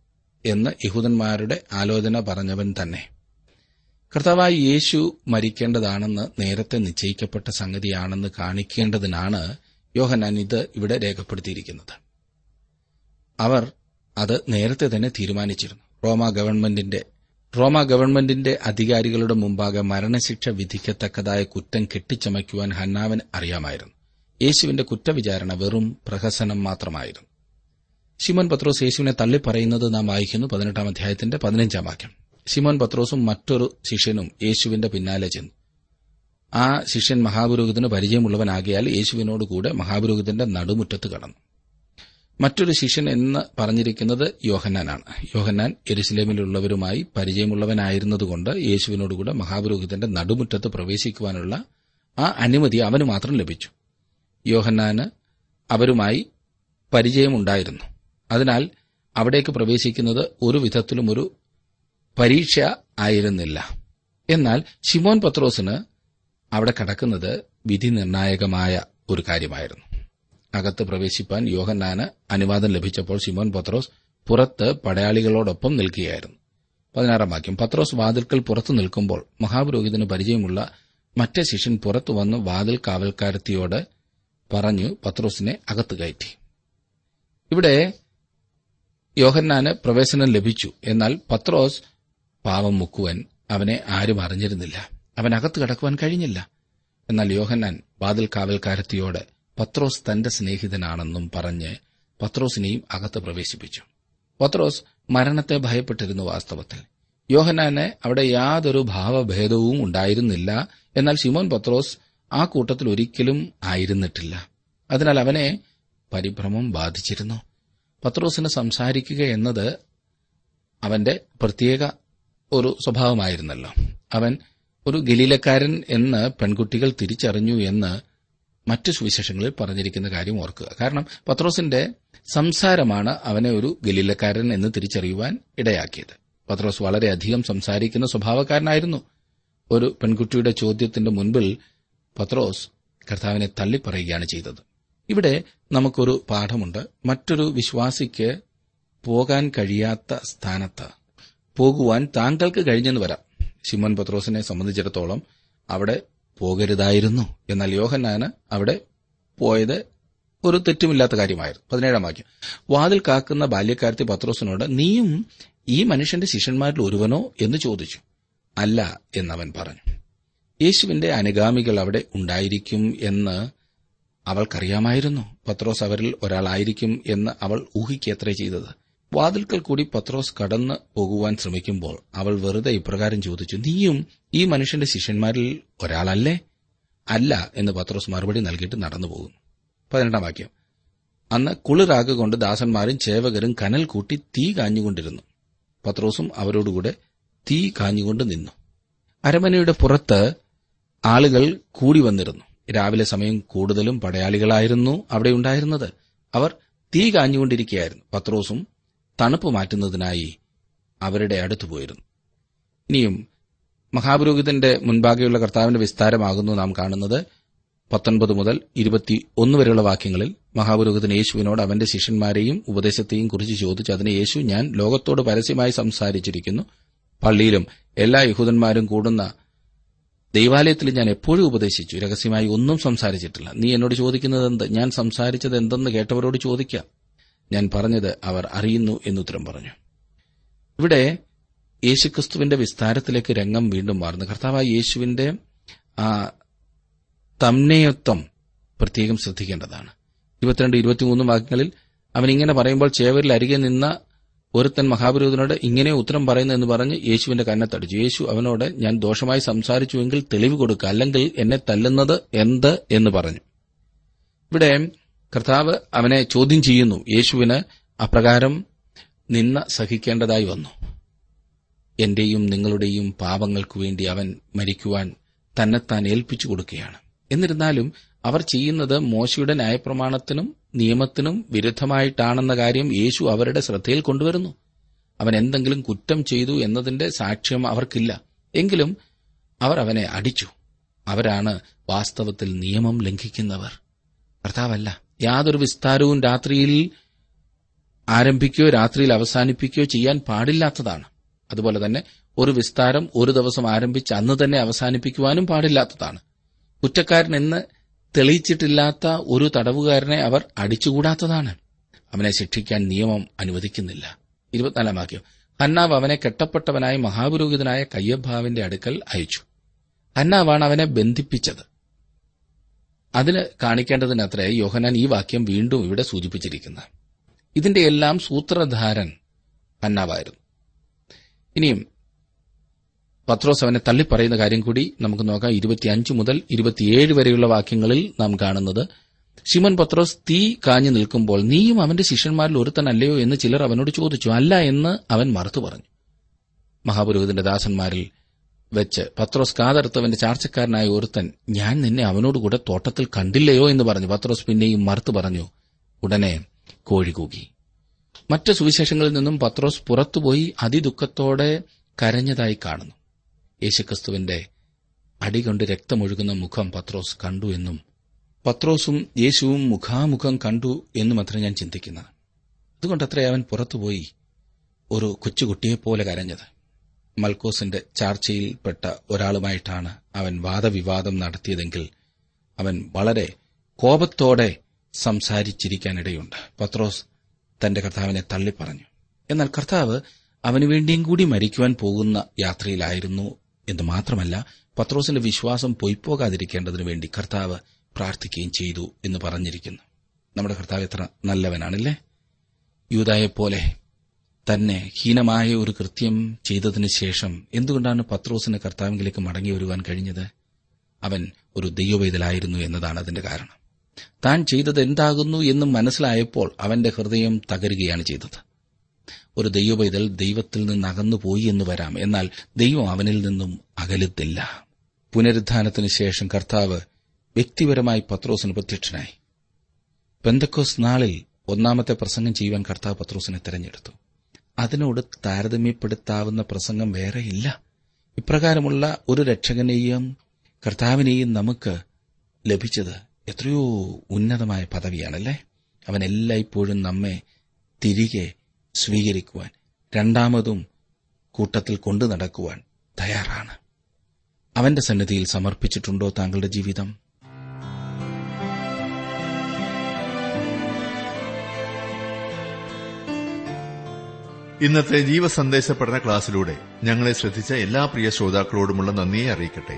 എന്ന് യഹൂദന്മാരുടെ ആലോചന പറഞ്ഞവൻ തന്നെ. കർത്താവായി യേശു മരിക്കേണ്ടതാണെന്ന് നേരത്തെ നിശ്ചയിക്കപ്പെട്ട സംഗതിയാണെന്ന് കാണിക്കേണ്ടതിനാണ് യോഹനാൻ ഇത് ഇവിടെ രേഖപ്പെടുത്തിയിരിക്കുന്നത്. അവർ അത് നേരത്തെ തന്നെ തീരുമാനിച്ചിരുന്നു. റോമ ഗവൺമെന്റിന്റെ റോമ ഗവൺമെന്റിന്റെ അധികാരികളുടെ മുമ്പാകെ മരണശിക്ഷ വിധിക്കത്തക്കതായ കുറ്റം കെട്ടിച്ചമയ്ക്കുവാൻ ഹന്നാവൻ അറിയാമായിരുന്നു. യേശുവിന്റെ കുറ്റവിചാരണ വെറും പ്രഹസനം മാത്രമായിരുന്നു. ശിമോൻ പത്രോസ് യേശുവിനെ തള്ളിപ്പറയുന്നത് നാം വായിക്കുന്നു പതിനെട്ടാം അധ്യായത്തിന്റെ പതിനഞ്ചാം വാക്യം. ശിമോൻ പത്രോസും മറ്റൊരു ശിഷ്യനും യേശുവിന്റെ പിന്നാലെ ചെന്നു. ആ ശിഷ്യൻ മഹാപുരോഹിതന് പരിചയമുള്ളവനാകിയാൽ യേശുവിനോടുകൂടെ മഹാപുരോഹിതന്റെ നടുമുറ്റത്ത് കടന്നു. മറ്റൊരു ശിഷ്യൻ എന്ന് പറഞ്ഞിരിക്കുന്നത് യോഹന്നാനാണ്. യോഹന്നാൻ എരുസലേമിലുള്ളവരുമായി പരിചയമുള്ളവനായിരുന്നതുകൊണ്ട് യേശുവിനോടുകൂടെ മഹാപുരോഹിതന്റെ നടുമുറ്റത്ത് പ്രവേശിക്കുവാനുള്ള ആ അനുമതി അവന് മാത്രം ലഭിച്ചു. യോഹന്നാന് അവരുമായി പരിചയമുണ്ടായിരുന്നു. അതിനാൽ അവിടേക്ക് പ്രവേശിക്കുന്നത് ഒരു വിധത്തിലും ഒരു പരീക്ഷ ആയിരുന്നില്ല. എന്നാൽ ഷിമോൻ പത്രോസിന് അവിടെ കടക്കുന്നത് വിധി നിർണായകമായ ഒരു കാര്യമായിരുന്നു. അകത്ത് പ്രവേശിപ്പാൻ യോഹന്നാന് അനുവാദം ലഭിച്ചപ്പോൾ ഷിമോൻ പത്രോസ് പുറത്ത് പടയാളികളോടൊപ്പം നിൽക്കുകയായിരുന്നു. പതിനാറാം വാക്യം പത്രോസ് വാതിൽക്കൽ പുറത്തു നിൽക്കുമ്പോൾ മഹാപുരോഹിതന് പരിചയമുള്ള മറ്റേ ശിഷ്യൻ പുറത്തു വന്ന് വാതിൽ കാവൽക്കാരത്തിയോട് പറഞ്ഞു പത്രോസിനെ അകത്ത് കയറ്റി. ഇവിടെ യോഹന്നാന് പ്രവേശനം ലഭിച്ചു. എന്നാൽ പത്രോസ് പാവം മുക്കുവൻ അവനെ ആരും അറിഞ്ഞിരുന്നില്ല. അവൻ അകത്ത് കടക്കുവാൻ കഴിഞ്ഞില്ല. എന്നാൽ യോഹന്നാൻ വാതിൽ കാവൽക്കാരത്തിയോട് പത്രോസ് തന്റെ സ്നേഹിതനാണെന്നും പറഞ്ഞ് പത്രോസിനെയും അകത്ത് പ്രവേശിപ്പിച്ചു. പത്രോസ് മരണത്തെ ഭയപ്പെട്ടിരുന്നു വാസ്തവത്തിൽ. യോഹനാന് അവിടെ യാതൊരു ഭാവഭേദവും ഉണ്ടായിരുന്നില്ല. എന്നാൽ ശിമോൻ പത്രോസ് ആ കൂട്ടത്തിൽ ഒരിക്കലും ആയിരുന്നിട്ടില്ല. അതിനാൽ അവനെ പരിഭ്രമം ബാധിച്ചിരുന്നു. പത്രോസിന് സംസാരിക്കുക എന്നത് അവന്റെ പ്രത്യേക ഒരു സ്വഭാവമായിരുന്നല്ലോ. അവൻ ഒരു ഗലീലക്കാരൻ എന്ന് പെൺകുട്ടികൾ തിരിച്ചറിഞ്ഞു എന്ന് മറ്റു സുവിശേഷങ്ങളിൽ പറഞ്ഞിരിക്കുന്ന കാര്യം ഓർക്കുക. കാരണം പത്രോസിന്റെ സംസാരമാണ് അവനെ ഒരു ഗലീലക്കാരൻ എന്ന് തിരിച്ചറിയുവാൻ ഇടയാക്കിയത്. പത്രോസ് വളരെയധികം സംസാരിക്കുന്ന സ്വഭാവക്കാരനായിരുന്നു. ഒരു പെൺകുട്ടിയുടെ ചോദ്യത്തിന്റെ മുൻപിൽ പത്രോസ് കർത്താവിനെ തള്ളിപ്പറയുകയാണ് ചെയ്തത്. ഇവിടെ നമുക്കൊരു പാഠമുണ്ട്. മറ്റൊരു വിശ്വാസിക്ക് പോകാൻ കഴിയാത്ത സ്ഥാനത്ത്. പോകുവാൻ താങ്കൾക്ക് കഴിഞ്ഞെന്ന് വരാം. ശിമോൻ പത്രോസിനെ സംബന്ധിച്ചിടത്തോളം അവിടെ പോകരുതായിരുന്നു. എന്നാൽ യോഹന്നാന് അവിടെ പോയത് ഒരു തെറ്റുമില്ലാത്ത കാര്യമായിരുന്നു. പതിനേഴാം വാക്യം. വാതിൽ കാക്കുന്ന ബാല്യക്കാരത്തി പത്രോസിനോട് നീയും ഈ മനുഷ്യന്റെ ശിഷ്യന്മാരിൽ ഒരുവനോ? എന്ന് ചോദിച്ചു. അല്ല എന്നവൻ പറഞ്ഞു. യേശുവിന്റെ അനുഗാമികൾ അവിടെ ഉണ്ടായിരിക്കും എന്ന് അവൾക്കറിയാമായിരുന്നു പത്രോസ് അവരിൽ ഒരാളായിരിക്കും എന്ന് അവൾ ഊഹിക്കത്രേ ചെയ്തത്. വാതിൽക്കൽ കൂടി പത്രോസ് കടന്നു പോകുവാൻ ശ്രമിക്കുമ്പോൾ അവൾ വെറുതെ ഇപ്രകാരം ചോദിച്ചു നീയും ഈ മനുഷ്യന്റെ ശിഷ്യന്മാരിൽ ഒരാളല്ലേ? അല്ല എന്ന് പത്രോസ് മറുപടി നൽകിയിട്ട് നടന്നു പോകുന്നു. പതിനെട്ടാം വാക്യം. അന്ന് കുളിറാകൊണ്ട് ദാസന്മാരും ചേവകരും കനൽ കൂട്ടി തീ കാഞ്ഞുകൊണ്ടിരുന്നു. പത്രോസും അവരോടുകൂടെ തീ കാഞ്ഞുകൊണ്ട് നിന്നു. അരമനയുടെ പുറത്ത് ആളുകൾ കൂടി വന്നിരുന്നു. രാവിലെ സമയം കൂടുതലും പടയാളികളായിരുന്നു അവിടെ ഉണ്ടായിരുന്നത്. അവർ തീ കാഞ്ഞുകൊണ്ടിരിക്കുകയായിരുന്നു. പത്രോസും തണുപ്പ് മാറ്റുന്നതിനായി അവരുടെ അടുത്തു പോയിരുന്നു. ഇനിയും മഹാപുരോഹിതന്റെ മുൻപാകെയുള്ള കർത്താവിന്റെ വിസ്താരമാകുന്നു നാം കാണുന്നത്. പത്തൊൻപത് മുതൽ ഇരുപത്തി ഒന്ന് വരെയുള്ള വാക്യങ്ങളിൽ മഹാപുരോഹിതൻ യേശുവിനോട് അവന്റെ ശിഷ്യന്മാരെയും ഉപദേശത്തെയും കുറിച്ച് ചോദിച്ചു. അതിന് യേശു ഞാൻ ലോകത്തോട് പരസ്യമായി സംസാരിച്ചിരിക്കുന്നു. പള്ളിയിലും എല്ലാ യഹൂദന്മാരും കൂടുന്ന ദൈവാലയത്തിൽ ഞാൻ എപ്പോഴും ഉപദേശിച്ചു. രഹസ്യമായി ഒന്നും സംസാരിച്ചിട്ടില്ല. നീ എന്നോട് ചോദിക്കുന്നത് എന്ത്? ഞാൻ സംസാരിച്ചത് എന്തെന്ന് കേട്ടവരോട് ചോദിക്കാം. ഞാൻ പറഞ്ഞത് അവർ അറിയുന്നു എന്നുത്തരം പറഞ്ഞു. ഇവിടെ യേശുക്രിസ്തുവിന്റെ വിസ്താരത്തിലേക്ക് രംഗം വീണ്ടും മാറുന്നു. കർത്താവായ യേശുവിന്റെ ആ തമ്നേയത്വം പ്രത്യേകം ശ്രദ്ധിക്കേണ്ടതാണ്. ഇരുപത്തിരണ്ട് ഇരുപത്തിമൂന്ന് വാക്യങ്ങളിൽ അവൻ ഇങ്ങനെ പറയുമ്പോൾ ചേവരിൽ അരികെ നിന്ന ഒരുത്തൻ മഹാപുരോഹിതനോട് ഇങ്ങനെ ഉത്തരം പറയുന്നു എന്ന് പറഞ്ഞ് യേശുവിന്റെ കന്നത്തടിച്ചു യേശു അവനോട് ഞാൻ ദോഷമായി സംസാരിച്ചുവെങ്കിൽ തെളിവ് കൊടുക്കുക. അല്ലെങ്കിൽ എന്നെ തല്ലുന്നത് എന്ത്? എന്ന് പറഞ്ഞു. ഇവിടെ കർത്താവ് അവനെ ചോദ്യം ചെയ്യുന്നു. യേശുവിന് അപ്രകാരം നിന്ന സഹിക്കേണ്ടതായി വന്നു. എന്റെയും നിങ്ങളുടെയും പാപങ്ങൾക്കു വേണ്ടി അവൻ മരിക്കുവാൻ തന്നെത്താൻ ഏൽപ്പിച്ചു കൊടുക്കുകയാണ്. എന്നിരുന്നാലും അവർ ചെയ്യുന്നത് മോശയുടെ ന്യായപ്രമാണത്തിനും നിയമത്തിനും വിരുദ്ധമായിട്ടാണെന്ന കാര്യം യേശു അവരുടെ ശ്രദ്ധയിൽ കൊണ്ടുവരുന്നു. അവൻ എന്തെങ്കിലും കുറ്റം ചെയ്തു എന്നതിന്റെ സാക്ഷ്യം അവർക്കില്ല. എങ്കിലും അവർ അവനെ അടിച്ചു. അവരാണ് വാസ്തവത്തിൽ നിയമം ലംഘിക്കുന്നവർ. കർത്താവല്ല യാതൊരു വിസ്താരവും രാത്രിയിൽ ആരംഭിക്കുകയോ രാത്രിയിൽ അവസാനിപ്പിക്കുകയോ ചെയ്യാൻ പാടില്ലാത്തതാണ്. അതുപോലെ തന്നെ ഒരു വിസ്താരം ഒരു ദിവസം ആരംഭിച്ച് അന്ന് തന്നെ അവസാനിപ്പിക്കുവാനും പാടില്ലാത്തതാണ്. കുറ്റക്കാരൻ എന്ന് തെളിയിച്ചിട്ടില്ലാത്ത ഒരു തടവുകാരനെ അവർ അടിച്ചുകൂടാത്തതാണ്. അവനെ ശിക്ഷിക്കാൻ നിയമം അനുവദിക്കുന്നില്ല. ഇരുപത്തിനാലാം വാക്യം. ഹന്നാവ് അവനെ കെട്ടപ്പെട്ടവനായ മഹാപുരോഹിതനായ കയ്യഭാവിന്റെ അടുക്കൽ അയച്ചു. ഹന്നാവാണ് അവനെ ബന്ധിപ്പിച്ചത്. അതിന് കാണിക്കേണ്ടതിനത്രേ യോഹനാൻ ഈ വാക്യം വീണ്ടും ഇവിടെ സൂചിപ്പിച്ചിരിക്കുന്നത്. ഇതിന്റെ എല്ലാം സൂത്രധാരൻ ഹന്നാവായിരുന്നു. ഇനിയും പത്രോസ് അവനെ തള്ളിപ്പറയുന്ന കാര്യം കൂടി നമുക്ക് നോക്കാം. ഇരുപത്തിയഞ്ച് മുതൽ ഇരുപത്തിയേഴ് വരെയുള്ള വാക്യങ്ങളിൽ നാം കാണുന്നത് ശിമൻ പത്രോസ് തീ കാഞ്ഞു നിൽക്കുമ്പോൾ നീയും അവന്റെ ശിഷ്യന്മാരിൽ ഒരുത്തനല്ലയോ എന്ന് ചിലർ അവനോട് ചോദിച്ചു. അല്ല എന്ന് അവൻ മറുത്തു പറഞ്ഞു. മഹാപുരോഹിതന്റെ ദാസന്മാരിൽ വെച്ച് പത്രോസ് കാതറുത്തവന്റെ ചാർച്ചക്കാരനായ ഒരുത്തൻ ഞാൻ നിന്നെ അവനോടുകൂടെ തോട്ടത്തിൽ കണ്ടില്ലയോ എന്ന് പറഞ്ഞു. പത്രോസ് പിന്നെയും മറുത്തു പറഞ്ഞു ഉടനെ കോഴികൂകി മറ്റ് സുവിശേഷങ്ങളിൽ നിന്നും പത്രോസ് പുറത്തുപോയി അതിദുഃഖത്തോടെ കരഞ്ഞതായി കാണുന്നു. യേശുക്രിസ്തുവിന്റെ അടികൊണ്ട് രക്തമൊഴുകുന്ന മുഖം പത്രോസ് കണ്ടു എന്നും പത്രോസും യേശുവും മുഖാമുഖം കണ്ടു എന്നും അത്ര ഞാൻ ചിന്തിക്കുന്നത് അതുകൊണ്ടത്രേ അവൻ പുറത്തുപോയി ഒരു കൊച്ചുകുട്ടിയെപ്പോലെ കരഞ്ഞത്. മൽക്കോസിന്റെ ചാർച്ചയിൽപ്പെട്ട ഒരാളുമായിട്ടാണ് അവൻ വാദവിവാദം നടത്തിയതെങ്കിൽ അവൻ വളരെ കോപത്തോടെ സംസാരിച്ചിരിക്കാനിടയുണ്ട്. പത്രോസ് തന്റെ കർത്താവിനെ തള്ളിപ്പറഞ്ഞു. എന്നാൽ കർത്താവ് അവനുവേണ്ടിയും കൂടി മരിക്കുവാൻ പോകുന്ന യാത്രയിലായിരുന്നു എന്ന് മാത്രമല്ല പത്രോസിന്റെ വിശ്വാസം പൊയ്പോകാതിരിക്കേണ്ടതിനു വേണ്ടി കർത്താവ് പ്രാർത്ഥിക്കുകയും ചെയ്തു എന്ന് പറഞ്ഞിരിക്കുന്നു. നമ്മുടെ കർത്താവ് എത്ര നല്ലവനാണല്ലേ? യൂതായെപ്പോലെ തന്നെ ഹീനമായ ഒരു കൃത്യം ചെയ്തതിനു ശേഷം എന്തുകൊണ്ടാണ് പത്രോസിന് കർത്താവിലേക്ക് മടങ്ങി വരുവാൻ കഴിഞ്ഞത്? അവൻ ഒരു ദൈവവേദലായിരുന്നു എന്നതാണ് അതിന്റെ കാരണം. താൻ ചെയ്തത് എന്താകുന്നു എന്ന് മനസ്സിലായപ്പോൾ അവന്റെ ഹൃദയം തകരുകയാണ് ചെയ്തത്. ഒരു ദൈവപൈതൽ ദൈവത്തിൽ നിന്ന് അകന്നുപോയി എന്ന് വരാം. എന്നാൽ ദൈവം അവനിൽ നിന്നും അകലത്തില്ല. പുനരുദ്ധാനത്തിന് ശേഷം കർത്താവ് വ്യക്തിപരമായി പത്രോസിന് പ്രത്യക്ഷനായി പെന്തക്കോസ് നാളിൽ ഒന്നാമത്തെ പ്രസംഗം ചെയ്യുവാൻ കർത്താവ് പത്രോസിനെ തെരഞ്ഞെടുത്തു. അതിനോട് താരതമ്യപ്പെടുത്താവുന്ന പ്രസംഗം വേറെയില്ല. ഇപ്രകാരമുള്ള ഒരു രക്ഷകനെയും കർത്താവിനെയും നമുക്ക് ലഭിച്ചത് എത്രയോ ഉന്നതമായ പദവിയാണല്ലേ? അവൻ എല്ലായ്പ്പോഴും നമ്മെ തിരികെ സ്വീകരിക്കുവാൻ രണ്ടാമതും കൂട്ടത്തിൽ കൊണ്ടു നടക്കുവാൻ തയ്യാറാണ്. അവന്റെ സന്നിധിയിൽ സമർപ്പിച്ചിട്ടുണ്ടോ താങ്കളുടെ ജീവിതം? ഇന്നത്തെ ജീവസന്ദേശ പഠന ക്ലാസ്സിലൂടെ ഞങ്ങളെ ശ്രദ്ധിച്ച എല്ലാ പ്രിയ ശ്രോതാക്കളോടുമുള്ള നന്ദിയെ അറിയിക്കട്ടെ.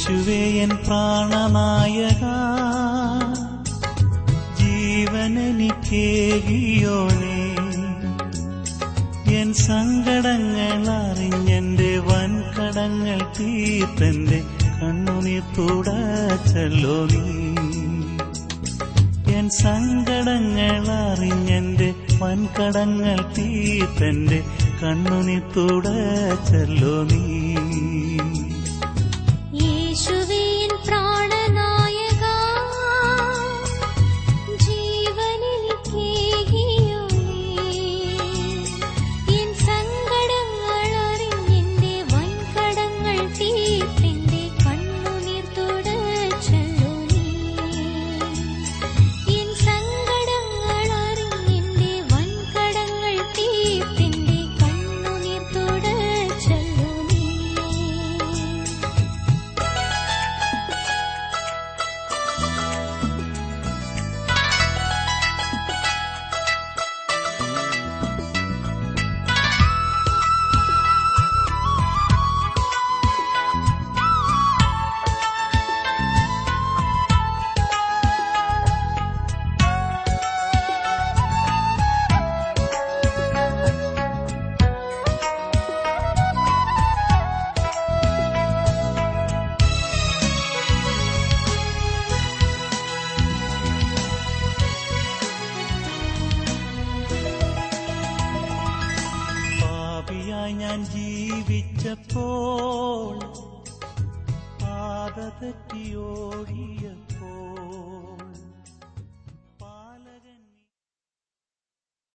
യേശുവേ എൻ പ്രാണനായക. ജീവനെനിക്കേകിയോനേ എൻ സങ്കടങ്ങൾ അറിഞ്ഞെന്റെ വൻകടങ്ങൾ തീർത്തന്റെ കണ്ണുനീർ തുടച്ചല്ലോ നീ. എൻ സങ്കടങ്ങൾ അറിഞ്ഞെന്റെ വൻകടങ്ങൾ തീർത്തന്റെ കണ്ണുനീർ തുടച്ചല്ലോ നീ.